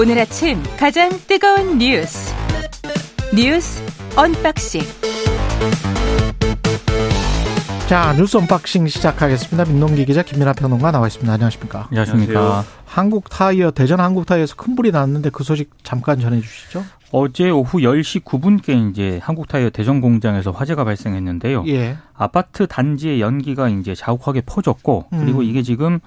오늘 아침 가장 뜨거운 뉴스 뉴스 언박싱 자 뉴스 언박싱 시작하겠습니다. 민동기 기자 김민아 평론가 나와 있습니다. 안녕하십니까? 안녕하십니까? 한국 타이어 대전 한국 타이어에서 큰 불이 났는데 그 소식 잠깐 전해 주시죠. 어제 오후 10시 9분께 이제 한국 타이어 대전 공장에서 화재가 발생했는데요. 예. 아파트 단지에 연기가 이제 자욱하게 퍼졌고 그리고 음. 이게 지금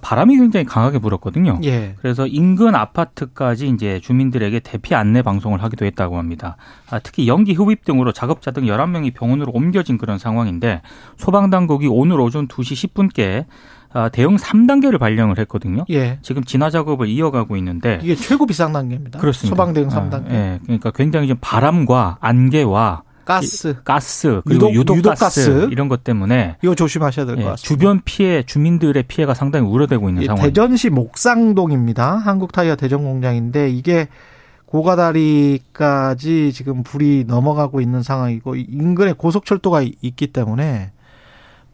바람이 굉장히 강하게 불었거든요. 예. 그래서 인근 아파트까지 이제 주민들에게 대피 안내 방송을 하기도 했다고 합니다. 아, 특히 연기 흡입 등으로 작업자 등 11명이 병원으로 옮겨진 그런 상황인데 소방당국이 오늘 오전 2시 10분께 아, 대응 3단계를 발령을 했거든요. 예. 지금 진화 작업을 이어가고 있는데 이게 최고 비상 단계입니다. 그렇습니다. 소방 대응 아, 3단계. 예. 그러니까 굉장히 좀 바람과 안개와 가스. 가스 그리고 유독- 유독, 가스. 이런 것 때문에 이거 조심하셔야 될것 예, 같습니다. 주변 피해 주민들의 피해가 상당히 우려되고 있는 예, 상황입니다. 대전시 목상동입니다. 한국 타이어 대전 공장인데 이게 고가다리까지 지금 불이 넘어가고 있는 상황이고 인근에 고속철도가 이- 있기 때문에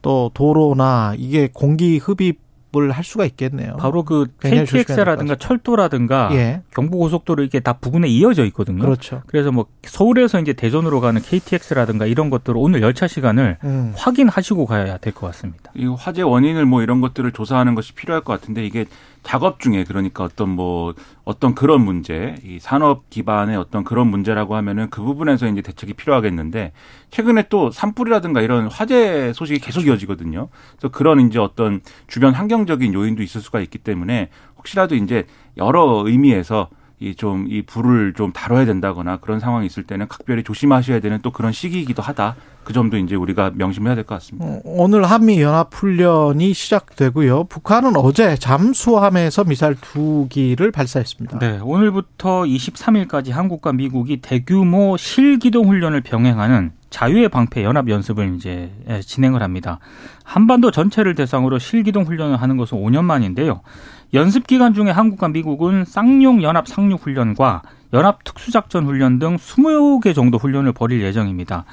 또 도로나 이게 공기 흡입 을 할 수가 있겠네요. 바로 그 KTX라든가 철도라든가 예. 경부고속도로 이게 다 부근에 이어져 있거든요. 그렇죠. 그래서 뭐 서울에서 이제 대전으로 가는 KTX라든가 이런 것들을 오늘 열차 시간을 음. 확인하시고 가야 될 것 같습니다. 이 화재 원인을 뭐 이런 것들을 조사하는 것이 필요할 것 같은데 이게 작업 중에 그러니까 어떤 뭐 어떤 그런 문제, 이 산업 기반의 어떤 그런 문제라고 하면은 그 부분에서 이제 대책이 필요하겠는데 최근에 또 산불이라든가 이런 화재 소식이 계속 이어지거든요. 그래서 그런 이제 어떤 주변 환경적인 요인도 있을 수가 있기 때문에 혹시라도 이제 여러 의미에서 이 좀 이 불을 좀 다뤄야 된다거나 그런 상황이 있을 때는 각별히 조심하셔야 되는 또 그런 시기이기도 하다. 그 점도 이제 우리가 명심해야 될 것 같습니다. 어, 오늘 한미 연합 훈련이 시작되고요. 북한은 어제 잠수함에서 미사일 두 기를 발사했습니다. 네, 오늘부터 23일까지 한국과 미국이 대규모 실기동 훈련을 병행하는 자유의 방패 연합 연습을 이제 예, 진행을 합니다. 한반도 전체를 대상으로 실기동 훈련을 하는 것은 5년 만인데요. 연습 기간 중에 한국과 미국은 쌍용 연합 상륙 훈련과 연합 특수작전 훈련 등 20개 정도 훈련을 벌일 예정입니다.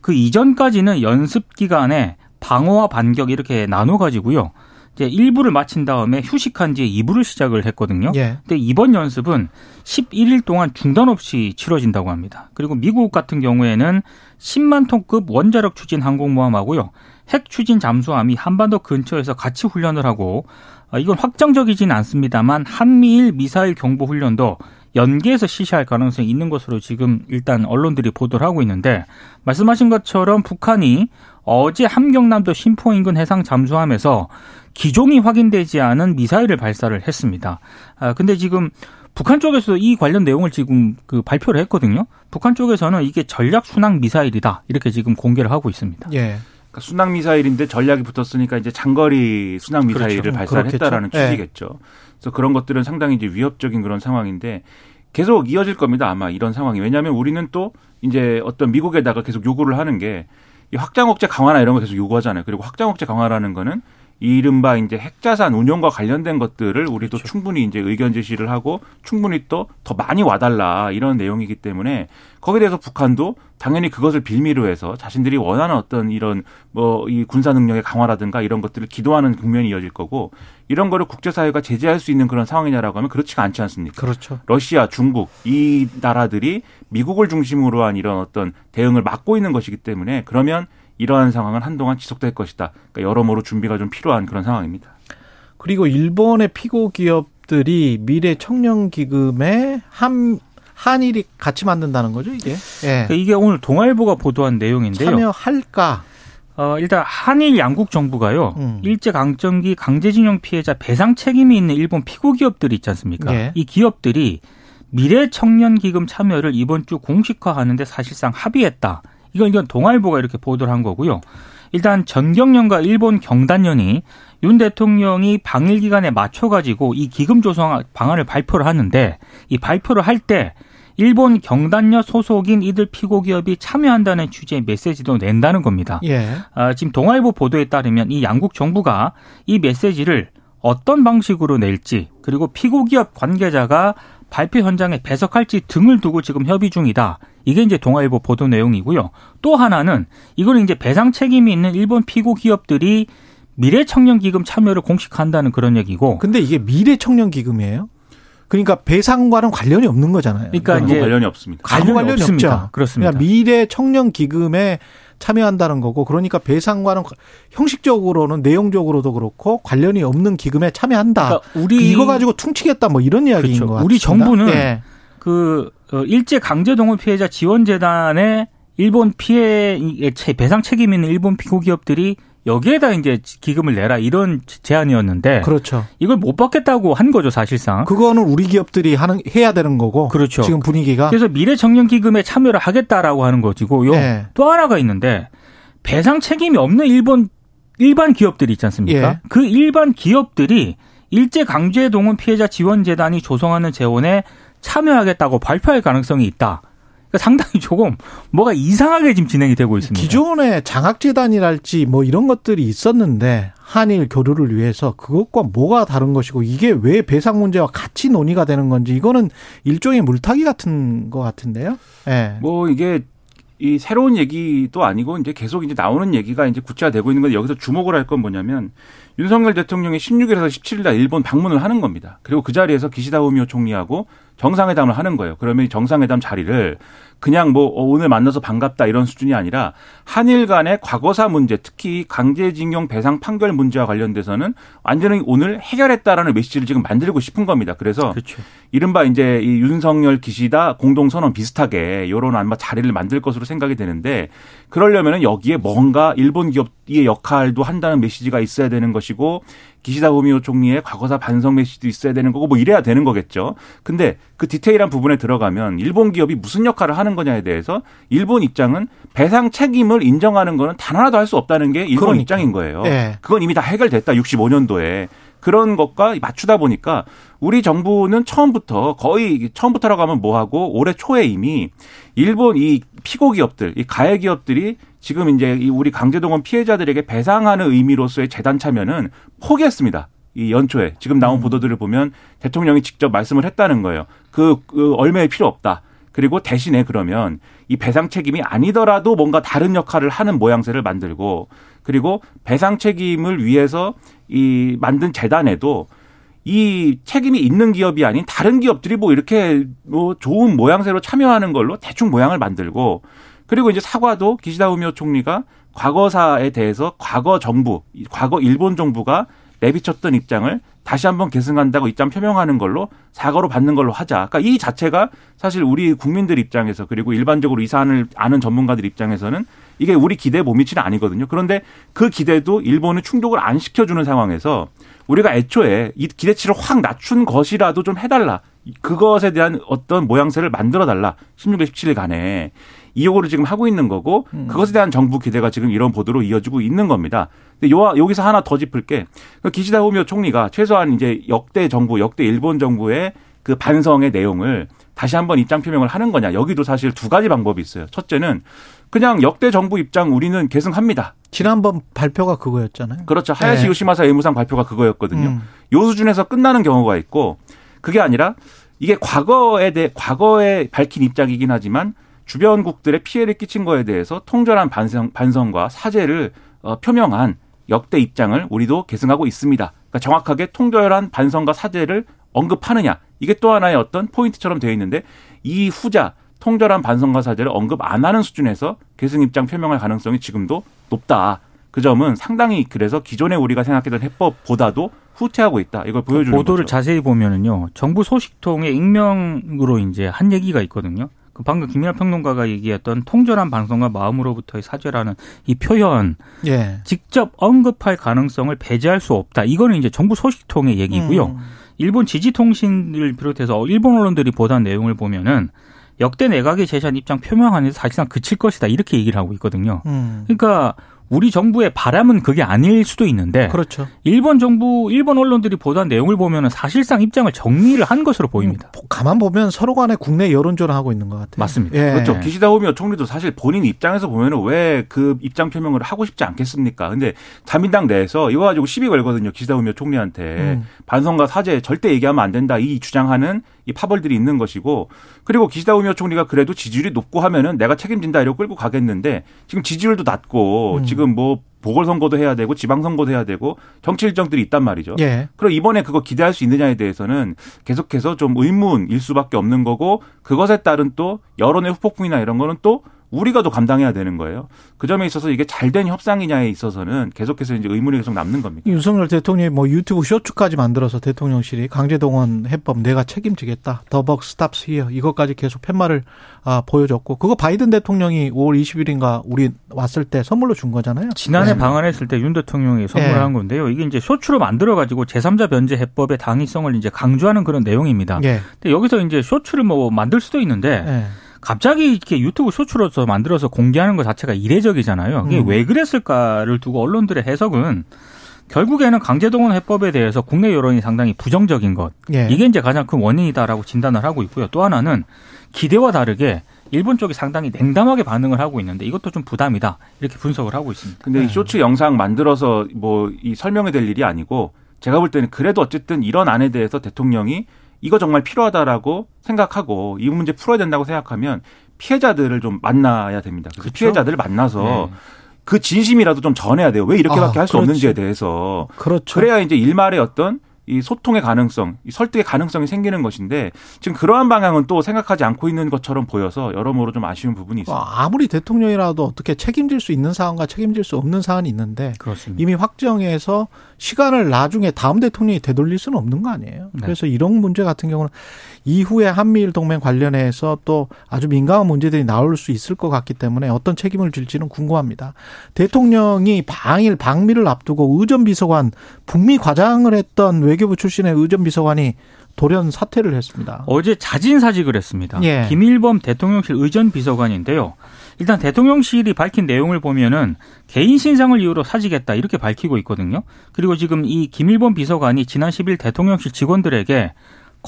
그 이전까지는 연습 기간에 방어와 반격 이렇게 나눠 가지고요. 이제 1부를 마친 다음에 휴식한 뒤에 2부를 시작을 했거든요. 예. 근데 이번 연습은 11일 동안 중단 없이 치러진다고 합니다. 그리고 미국 같은 경우에는 10만 톤급 원자력 추진 항공모함하고요. 핵 추진 잠수함이 한반도 근처에서 같이 훈련을 하고 아, 이건 확정적이지는 않습니다만 한미일 미사일 경보 훈련도 연계해서 실시할 가능성이 있는 것으로 지금 일단 언론들이 보도를 하고 있는데 말씀하신 것처럼 북한이 어제 함경남도 심포 인근 해상 잠수함에서 기종이 확인되지 않은 미사일을 발사를 했습니다. 아, 근데 지금 북한 쪽에서 이 관련 내용을 지금 그 발표를 했거든요. 북한 쪽에서는 이게 전략 순항 미사일이다. 이렇게 지금 공개를 하고 있습니다. 예. 그러니까 순항 미사일인데 전략이 붙었으니까 이제 장거리 순항 미사일을 그렇죠. 발사했다라는 그렇겠죠. 취지겠죠. 그래서 그런 것들은 상당히 이제 위협적인 그런 상황인데 계속 이어질 겁니다. 아마 이런 상황이. 왜냐하면 우리는 또 이제 어떤 미국에다가 계속 요구를 하는 게이 확장 억제 강화나 이런 거 계속 요구하잖아요. 그리고 확장 억제 강화라는 거는 이른바 이제 핵자산 운용과 관련된 것들을 우리도 그렇죠. 충분히 이제 의견 제시를 하고 충분히 또 더 많이 와달라 이런 내용이기 때문에 거기에 대해서 북한도 당연히 그것을 빌미로 해서 자신들이 원하는 어떤 이런 뭐 이 군사 능력의 강화라든가 이런 것들을 기도하는 국면이 이어질 거고 이런 거를 국제사회가 제재할 수 있는 그런 상황이냐라고 하면 그렇지가 않지 않습니까? 그렇죠. 러시아, 중국 이 나라들이 미국을 중심으로 한 이런 어떤 대응을 막고 있는 것이기 때문에 그러면 이러한 상황은 한동안 지속될 것이다. 그러니까 여러모로 준비가 좀 필요한 그런 상황입니다. 그리고 일본의 피고 기업들이 미래 청년 기금에 한 한일이 같이 만든다는 거죠, 이게. 예. 그러니까 이게 오늘 동아일보가 보도한 내용인데요. 참여할까? 어, 일단 한일 양국 정부가요. 음. 일제 강점기 강제징용 피해자 배상 책임이 있는 일본 피고 기업들이 있지 않습니까? 예. 이 기업들이 미래 청년 기금 참여를 이번 주 공식화하는데 사실상 합의했다. 이걸 이건 동아일보가 이렇게 보도를 한 거고요. 일단 전경련과 일본 경단련이 윤 대통령이 방일 기간에 맞춰 가지고 이 기금 조성 방안을 발표를 하는데 이 발표를 할 때 일본 경단녀 소속인 이들 피고 기업이 참여한다는 취지의 메시지도 낸다는 겁니다. 예. 아, 지금 동아일보 보도에 따르면 이 양국 정부가 이 메시지를 어떤 방식으로 낼지 그리고 피고 기업 관계자가 발표 현장에 배석할지 등을 두고 지금 협의 중이다. 이게 이제 동아일보 보도 내용이고요. 또 하나는 이거는 이제 배상 책임이 있는 일본 피고 기업들이 미래 청년 기금 참여를 공식한다는 그런 얘기고 근데 이게 미래 청년 기금이에요? 그러니까 배상과는 관련이 없는 거잖아요. 그러니까 이제 관련이 없습니다. 아무 관련이 없습니다. 없죠. 그렇습니다. 그러니까 미래 청년 기금에 참여한다는 거고 그러니까 배상과는 형식적으로는 내용적으로도 그렇고 관련이 없는 기금에 참여한다. 그러니까 우리 이거 가지고 퉁치겠다 뭐 이런 이야기인 그렇죠. 것 같습니다. 우리 정부는 예. 그 어, 일제 강제 동원 피해자 지원 재단에 일본 피해 배상 책임 있는 일본 피고 기업들이 여기에다 이제 기금을 내라 이런 제안이었는데 그렇죠. 이걸 못 받겠다고 한 거죠 사실상. 그거는 우리 기업들이 하는 해야 되는 거고. 그렇죠. 지금 분위기가 그래서 미래 청년 기금에 참여를 하겠다라고 하는 것이고요. 예. 또 하나가 있는데 배상 책임이 없는 일본 일반 기업들이 있지 않습니까? 예. 그 일반 기업들이 일제 강제 동원 피해자 지원 재단이 조성하는 재원에 참여하겠다고 발표할 가능성이 있다. 그러니까 상당히 조금 뭐가 이상하게 지금 진행이 되고 있습니다. 기존에 장학재단이랄지 뭐 이런 것들이 있었는데 한일 교류를 위해서 그것과 뭐가 다른 것이고 이게 왜 배상 문제와 같이 논의가 되는 건지 이거는 일종의 물타기 같은 것 같은데요. 예. 뭐 이게 이 새로운 얘기도 아니고 이제 계속 이제 나오는 얘기가 이제 구체화되고 있는 건데 여기서 주목을 할 건 뭐냐면 윤석열 대통령이 16일에서 17일 날 일본 방문을 하는 겁니다. 그리고 그 자리에서 기시다 후미오 총리하고 정상회담을 하는 거예요. 그러면 이 정상회담 자리를 그냥 뭐 어, 오늘 만나서 반갑다 이런 수준이 아니라 한일 간의 과거사 문제, 특히 강제징용 배상 판결 문제와 관련돼서는 완전히 오늘 해결했다라는 메시지를 지금 만들고 싶은 겁니다. 그래서 그렇죠. 이른바 이제 이 윤석열 기시다 공동선언 비슷하게 이런 아마 자리를 만들 것으로 생각이 되는데 그러려면은 여기에 뭔가 일본 기업의 역할도 한다는 메시지가 있어야 되는 것이고 기시다 후미오 총리의 과거사 반성 메시지도 있어야 되는 거고 뭐 이래야 되는 거겠죠. 근데 그 디테일한 부분에 들어가면 일본 기업이 무슨 역할을 하는 거냐에 대해서 일본 입장은 배상 책임을 인정하는 거는 단 하나도 할 수 없다는 게 일본 그러니까. 입장인 거예요. 예. 그건 이미 다 해결됐다. 65년도에. 그런 것과 맞추다 보니까 우리 정부는 처음부터 거의 처음부터라고 하면 뭐하고 올해 초에 이미 일본 이 피고 기업들, 이 가해 기업들이 지금 이제 이 우리 강제동원 피해자들에게 배상하는 의미로서의 재단 참여는 포기했습니다. 이 연초에 지금 나온 보도들을 보면 대통령이 직접 말씀을 했다는 거예요. 그, 그 얼마에 필요 없다. 그리고 대신에 그러면 이 배상 책임이 아니더라도 뭔가 다른 역할을 하는 모양새를 만들고 그리고 배상 책임을 위해서 이 만든 재단에도 이 책임이 있는 기업이 아닌 다른 기업들이 뭐 이렇게 뭐 좋은 모양새로 참여하는 걸로 대충 모양을 만들고 그리고 이제 사과도 기시다 우미오 총리가 과거사에 대해서 과거 정부, 과거 일본 정부가 내비쳤던 입장을 다시 한번 계승한다고 입장 표명하는 걸로 사과로 받는 걸로 하자. 그러니까 이 자체가 사실 우리 국민들 입장에서 그리고 일반적으로 이 사안을 아는 전문가들 입장에서는 이게 우리 기대에 못 미치는 아니거든요. 그런데 그 기대도 일본은 충족을 안 시켜주는 상황에서 우리가 애초에 이 기대치를 확 낮춘 것이라도 좀 해달라. 그것에 대한 어떤 모양새를 만들어 달라. 16일, 17일 간에. 이 요구를 지금 하고 있는 거고 그것에 대한 정부 기대가 지금 이런 보도로 이어지고 있는 겁니다. 근데 요, 여기서 하나 더 짚을 게 기시다 후미오 총리가 최소한 이제 역대 정부, 역대 일본 정부의 그 반성의 내용을 다시 한번 입장 표명을 하는 거냐. 여기도 사실 두 가지 방법이 있어요. 첫째는 그냥 역대 정부 입장 우리는 계승합니다. 지난번 발표가 그거였잖아요. 그렇죠. 하야시 네. 요시마사 외무상 발표가 그거였거든요. 음. 요 수준에서 끝나는 경우가 있고 그게 아니라 이게 과거에 대해 과거에 밝힌 입장이긴 하지만 주변국들의 피해를 끼친 거에 대해서 통절한 반성 반성과 사죄를 어, 표명한 역대 입장을 우리도 계승하고 있습니다. 그러니까 정확하게 통절한 반성과 사죄를 언급하느냐 이게 또 하나의 어떤 포인트처럼 되어 있는데 이 후자 통절한 반성과 사죄를 언급 안 하는 수준에서 계승 입장 표명할 가능성이 지금도 높다. 그 점은 상당히 그래서 기존에 우리가 생각했던 해법보다도 후퇴하고 있다. 이걸 보여주는 보도를 거죠. 자세히 보면은요. 정부 소식통의 익명으로 이제 한 얘기가 있거든요. 그 방금 김민하 평론가가 얘기했던 통절한 반성과 마음으로부터의 사죄라는 이 표현 예. 직접 언급할 가능성을 배제할 수 없다. 이거는 이제 정부 소식통의 얘기고요. 음. 일본 지지통신을 비롯해서 일본 언론들이 보도한 내용을 보면은 역대 내각의 제시한 입장 표명 안에서 사실상 그칠 것이다 이렇게 얘기를 하고 있거든요. 음. 그러니까 우리 정부의 바람은 그게 아닐 수도 있는데 그렇죠. 일본 정부 일본 언론들이 보도한 내용을 보면은 사실상 입장을 정리를 한 것으로 보입니다. 음, 가만 보면 서로 간에 국내 여론전을 하고 있는 것 같아요. 맞습니다. 예. 그렇죠. 기시다 후미오 총리도 사실 본인 입장에서 보면은 왜 그 입장 표명을 하고 싶지 않겠습니까? 근데 자민당 내에서 이거 가지고 시비 걸거든요. 기시다 후미오 총리한테 음. 반성과 사죄 절대 얘기하면 안 된다. 이 주장하는 이 파벌들이 있는 것이고 그리고 기시다 후미오 총리가 그래도 지지율이 높고 하면은 내가 책임진다 이러고 끌고 가겠는데 지금 지지율도 낮고 음. 지금 뭐 보궐선거도 해야 되고 지방선거도 해야 되고 정치 일정들이 있단 말이죠. 예. 그럼 이번에 그거 기대할 수 있느냐에 대해서는 계속해서 좀 의문일 수밖에 없는 거고 그것에 따른 또 여론의 후폭풍이나 이런 거는 또 우리가 더 감당해야 되는 거예요. 그 점에 있어서 이게 잘 된 협상이냐에 있어서는 계속해서 이제 의문이 계속 남는 겁니다. 윤석열 대통령이 뭐 유튜브 쇼츠까지 만들어서 대통령실이 강제동원 해법 내가 책임지겠다. The buck stops here 이것까지 계속 팻말을 아, 보여줬고 그거 바이든 대통령이 5월 20일인가 우리 왔을 때 선물로 준 거잖아요. 지난해 네. 방한했을 때 윤 대통령이 선물한 예. 건데요. 이게 이제 쇼츠로 만들어 가지고 제3자 변제 해법의 당위성을 이제 강조하는 그런 내용입니다. 예. 근데 여기서 이제 쇼츠를 뭐 만들 수도 있는데 예. 갑자기 이렇게 유튜브 쇼츠로서 만들어서 공개하는 것 자체가 이례적이잖아요. 이게 음. 왜 그랬을까를 두고 언론들의 해석은 결국에는 강제동원 해법에 대해서 국내 여론이 상당히 부정적인 것. 예. 이게 이제 가장 큰 원인이다라고 진단을 하고 있고요. 또 하나는 기대와 다르게 일본 쪽이 상당히 냉담하게 반응을 하고 있는데 이것도 좀 부담이다. 이렇게 분석을 하고 있습니다. 근데 이 쇼츠 영상 만들어서 뭐 이 설명이 될 일이 아니고 제가 볼 때는 그래도 어쨌든 이런 안에 대해서 대통령이 이거 정말 필요하다라고 생각하고 이 문제 풀어야 된다고 생각하면 피해자들을 좀 만나야 됩니다. 그래서 그렇죠. 피해자들을 만나서 네. 그 진심이라도 좀 전해야 돼요. 왜 이렇게밖에 아, 할수 그렇지. 없는지에 대해서 그렇죠. 그래야 이제 일말의 어떤 이 소통의 가능성, 이 설득의 가능성이 생기는 것인데 지금 그러한 방향은 또 생각하지 않고 있는 것처럼 보여서 여러모로 좀 아쉬운 부분이 있습니다. 아, 아무리 대통령이라도 어떻게 책임질 수 있는 사안과 책임질 수 없는 사안이 있는데 그렇습니다. 이미 확정해서 시간을 나중에 다음 대통령이 되돌릴 수는 없는 거 아니에요. 네. 그래서 이런 문제 같은 경우는 이후에 한미일 동맹 관련해서 또 아주 민감한 문제들이 나올 수 있을 것 같기 때문에 어떤 책임을 질지는 궁금합니다. 대통령이 방일 방미를 앞두고 의전비서관 북미 과장을 했던 외교부 출신의 의전비서관이 돌연 사퇴를 했습니다. 어제 자진사직을 했습니다. 예. 김일범 대통령실 의전 비서관인데요. 일단 대통령실이 밝힌 내용을 보면은 개인 신상을 이유로 사직했다 이렇게 밝히고 있거든요. 그리고 지금 이 김일범 비서관이 지난 10일 대통령실 직원들에게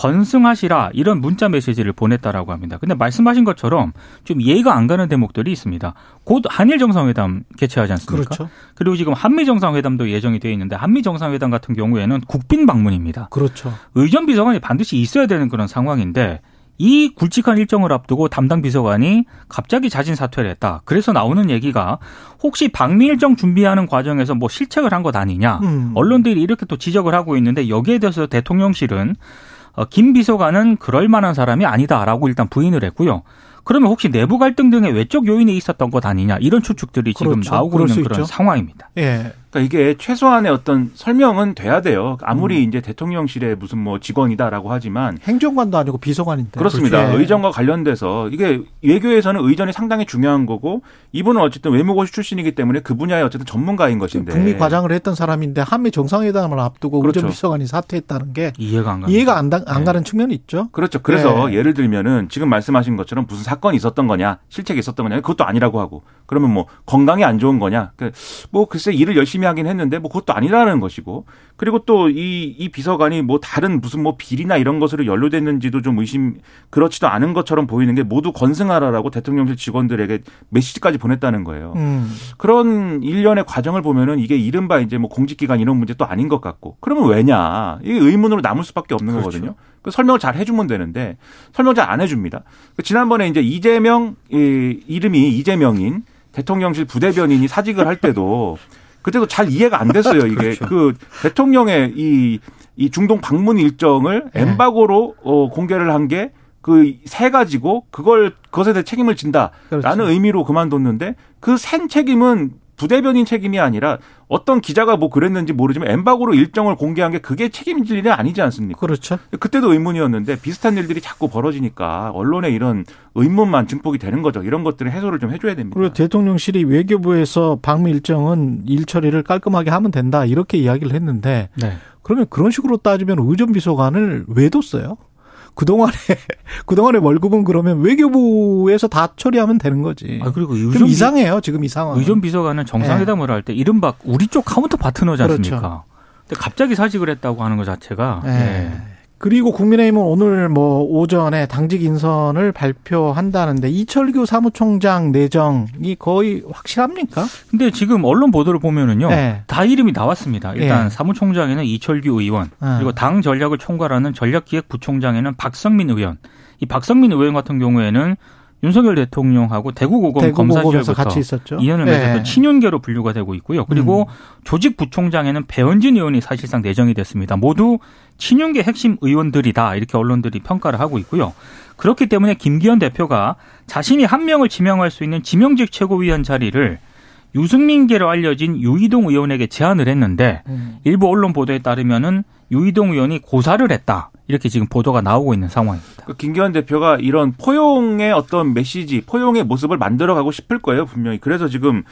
건승하시라 이런 문자 메시지를 보냈다라고 합니다. 근데 말씀하신 것처럼 좀 이해가 안 가는 대목들이 있습니다. 곧 한일 정상회담 개최하지 않습니까? 그렇죠. 그리고 지금 한미 정상회담도 예정이 되어 있는데 한미 정상회담 같은 경우에는 국빈 방문입니다. 그렇죠. 의전 비서관이 반드시 있어야 되는 그런 상황인데 이 굵직한 일정을 앞두고 담당 비서관이 갑자기 자진 사퇴를 했다. 그래서 나오는 얘기가 혹시 방미 일정 준비하는 과정에서 뭐 실책을 한 것 아니냐. 음. 언론들이 이렇게 또 지적을 하고 있는데 여기에 대해서 대통령실은 어, 김 비서관은 그럴 만한 사람이 아니다라고 일단 부인을 했고요. 그러면 혹시 내부 갈등 등의 외적 요인이 있었던 것 아니냐 이런 추측들이 지금 그렇죠. 나오고 그럴 있는 수 그런 있죠. 상황입니다. 예. 그러니까 이게 최소한의 어떤 설명은 돼야 돼요. 아무리 음. 이제 대통령실의 무슨 뭐 직원이다라고 하지만 행정관도 아니고 비서관인데. 그렇습니다. 예. 의전과 관련돼서 이게 외교에서는 의전이 상당히 중요한 거고 이분은 어쨌든 외무고시 출신이기 때문에 그 분야의 어쨌든 전문가인 것인데 북미 과장을 했던 사람인데 한미 정상회담을 앞두고 그렇죠. 의전 비서관이 사퇴했다는 게 이해가 안 갑니다. 이해가 안, 다- 안 네. 가는 측면이 있죠. 그렇죠. 그래서 네. 예를 들면은 지금 말씀하신 것처럼 무슨 사건이 있었던 거냐, 실책이 있었던 거냐, 그것도 아니라고 하고, 그러면 뭐 건강이 안 좋은 거냐, 그뭐 글쎄 일을 열심히 하긴 했는데 뭐 그것도 아니라는 것이고, 그리고 또 이 이 비서관이 뭐 다른 무슨 뭐 비리나 이런 것으로 연루됐는지도 좀 의심 그렇지도 않은 것처럼 보이는 게 모두 건승하라라고 대통령실 직원들에게 메시지까지 보냈다는 거예요. 음. 그런 일련의 과정을 보면은 이게 이른바 이제 뭐 공직기관 이런 문제 또 아닌 것 같고 그러면 왜냐 이게 의문으로 남을 수밖에 없는 그렇죠. 거거든요. 그 설명을 잘 해주면 되는데 설명 잘 안 해줍니다. 그 지난번에 이제 이재명 이, 이름이 이재명인 대통령실 부대변인이 사직을 할 때도 그때도 잘 이해가 안 됐어요. 이게 그렇죠. 그 대통령의 이, 이 중동 방문 일정을 네. 엠바고로 어, 공개를 한 게 그 세 가지고 그걸 그것에 대해 책임을 진다라는 그렇죠. 의미로 그만뒀는데 그센 책임은 부대변인 책임이 아니라 어떤 기자가 뭐 그랬는지 모르지만 엠바고로 일정을 공개한 게 그게 책임질 일이 아니지 않습니까? 그렇죠. 그때도 의문이었는데 비슷한 일들이 자꾸 벌어지니까 언론에 이런 의문만 증폭이 되는 거죠. 이런 것들을 해소를 좀 해줘야 됩니다. 그리고 대통령실이 외교부에서 방미 일정은 일 처리를 깔끔하게 하면 된다 이렇게 이야기를 했는데 네. 그러면 그런 식으로 따지면 의전 비서관을 왜 뒀어요? 그동안에 그동안의 월급은 그러면 외교부에서 다 처리하면 되는 거지. 아 그리고 좀 이상해요 지금 이 상황. 의전 비서관은 정상회담을 할때 이른바 우리 쪽 카운터 파트너지 그렇죠. 않습니까? 근데 갑자기 사직을 했다고 하는 것 자체가 예. 예. 그리고 국민의힘은 오늘 뭐 오전에 당직 인선을 발표한다는데 이철규 사무총장 내정이 거의 확실합니까? 근데 지금 언론 보도를 보면은요. 네. 다 이름이 나왔습니다. 일단 예. 사무총장에는 이철규 의원, 아. 그리고 당 전략을 총괄하는 전략기획부총장에는 박성민 의원. 이 박성민 의원 같은 경우에는 윤석열 대통령하고 대구고검 대구고검에서 검사 같이 시절부터 있었죠. 인연을 네. 맺었던 친윤계로 분류가 되고 있고요. 그리고 음. 조직 부총장에는 배현진 의원이 사실상 내정이 됐습니다. 모두 친윤계 핵심 의원들이다 이렇게 언론들이 평가를 하고 있고요. 그렇기 때문에 김기현 대표가 자신이 한 명을 지명할 수 있는 지명직 최고위원 자리를 유승민계로 알려진 유이동 의원에게 제안을 했는데 음. 일부 언론 보도에 따르면은 유이동 의원이 고사를 했다 이렇게 지금 보도가 나오고 있는 상황입니다. 그 김기현 대표가 이런 포용의 어떤 메시지, 포용의 모습을 만들어가고 싶을 거예요 분명히. 그래서 지금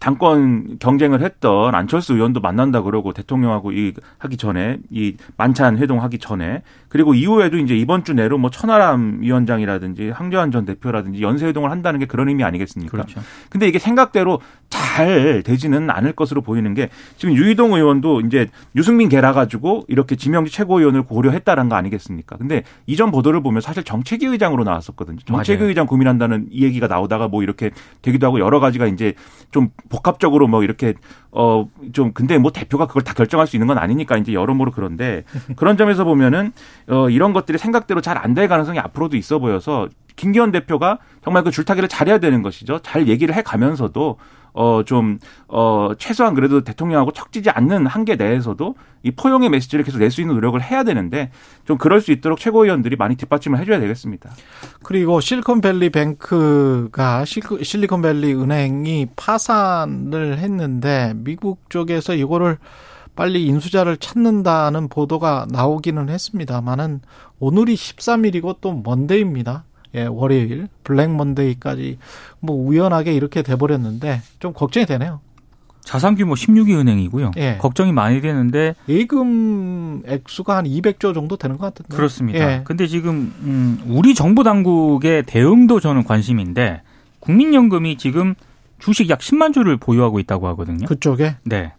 당권 경쟁을 했던 안철수 의원도 만난다 그러고 대통령하고 이 하기 전에 이 만찬 회동하기 전에 그리고 이후에도 이제 이번 주 내로 뭐 천하람 위원장이라든지 황교안 전 대표라든지 연쇄 회동을 한다는 게 그런 의미 아니겠습니까? 그렇죠. 근데 이게 생각대로 잘 되지는 않을 것으로 보이는 게 지금 유이동 의원도 이제 유승민 계라 가지고 이렇게 지명직 최고위원을 고려했다는 거 아니겠습니까? 근데 이전 보도를 보면 사실 정책위 의장으로 나왔었거든요. 정책위 맞아요. 의장 고민한다는 이 얘기가 나오다가 뭐 이렇게 되기도 하고 여러 가지가 이제 좀 복합적으로 뭐 이렇게 어 좀 근데 뭐 대표가 그걸 다 결정할 수 있는 건 아니니까 이제 여러모로 그런데 그런 점에서 보면은 어 이런 것들이 생각대로 잘 안 될 가능성이 앞으로도 있어 보여서 김기현 대표가 정말 그 줄타기를 잘해야 되는 것이죠. 잘 얘기를 해 가면서도 어 좀 어 최소한 그래도 대통령하고 척지지 않는 한계 내에서도 이 포용의 메시지를 계속 낼 수 있는 노력을 해야 되는데 좀 그럴 수 있도록 최고위원들이 많이 뒷받침을 해줘야 되겠습니다. 그리고 실리콘밸리 뱅크가 실리- 실리콘밸리 은행이 파산을 했는데 미국 쪽에서 이거를 빨리 인수자를 찾는다는 보도가 나오기는 했습니다만은 오늘이 13일이고 또 먼데이입니다. 예, 월요일 블랙 먼데이까지 뭐 우연하게 이렇게 돼 버렸는데 좀 걱정이 되네요. 자산 규모 16위 은행이고요. 예. 걱정이 많이 되는데 예금 액수가 한 200조 정도 되는 것 같은데. 그렇습니다. 예. 근데 지금 음, 우리 정부 당국의 대응도 저는 관심인데 국민연금이 지금 주식 약 10만 주를 보유하고 있다고 하거든요. 그쪽에 네.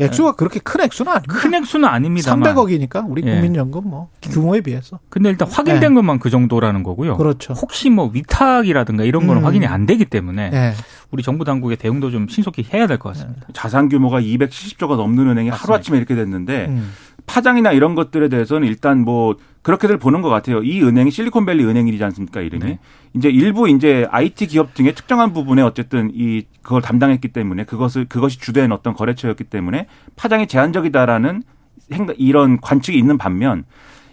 액수가 그렇게 큰 액수는 아닙니다. 큰 액수는 아닙니다만 300억이니까 우리 예. 국민연금 뭐 규모에 비해서. 근데 일단 확인된 네. 것만 그 정도라는 거고요. 그렇죠. 혹시 뭐 위탁이라든가 이런 거는 음. 확인이 안 되기 때문에 예. 우리 정부 당국의 대응도 좀 신속히 해야 될 것 같습니다. 자산 규모가 270조가 넘는 은행이 하루아침에 이렇게 됐는데 음. 파장이나 이런 것들에 대해서는 일단 뭐 그렇게들 보는 것 같아요. 이 은행이 실리콘밸리 은행이지 않습니까 이름이? 네. 이제 일부 이제 IT 기업 등의 특정한 부분에 어쨌든 이 그걸 담당했기 때문에 그것을 그것이 주된 어떤 거래처였기 때문에 파장이 제한적이다라는 이런 관측이 있는 반면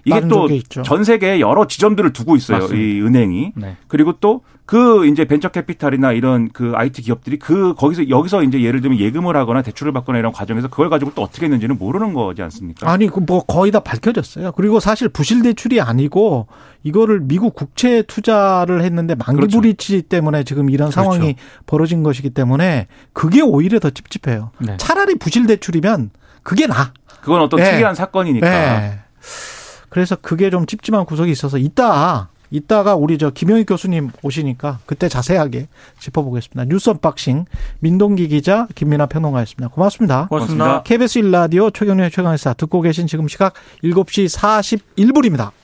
이게 또. 전 세계에 여러 지점들을 두고 있어요. 맞습니다. 이 은행이. 네. 그리고 또 그 이제 벤처 캐피탈이나 이런 그 IT 기업들이 그 거기서 여기서 이제 예를 들면 예금을 하거나 대출을 받거나 이런 과정에서 그걸 가지고 또 어떻게 했는지는 모르는 거지 않습니까? 아니 그 뭐 거의 다 밝혀졌어요. 그리고 사실 부실 대출이 아니고 이거를 미국 국채 투자를 했는데 만기 그렇죠. 불이치 때문에 지금 이런 그렇죠. 상황이 벌어진 것이기 때문에 그게 오히려 더 찝찝해요. 네. 차라리 부실 대출이면 그게 나. 그건 어떤 네. 특이한 사건이니까. 예. 그래서 그게 좀 찝찝한 구석이 있어서 이따 이따가 우리 저 김영익 교수님 오시니까 그때 자세하게 짚어보겠습니다. 뉴스 언박싱 민동기 기자 김민아 평론가였습니다. 고맙습니다. 고맙습니다. 고맙습니다. KBS 1라디오 최경영의 최강시사 듣고 계신 지금 시각 7시 41분입니다.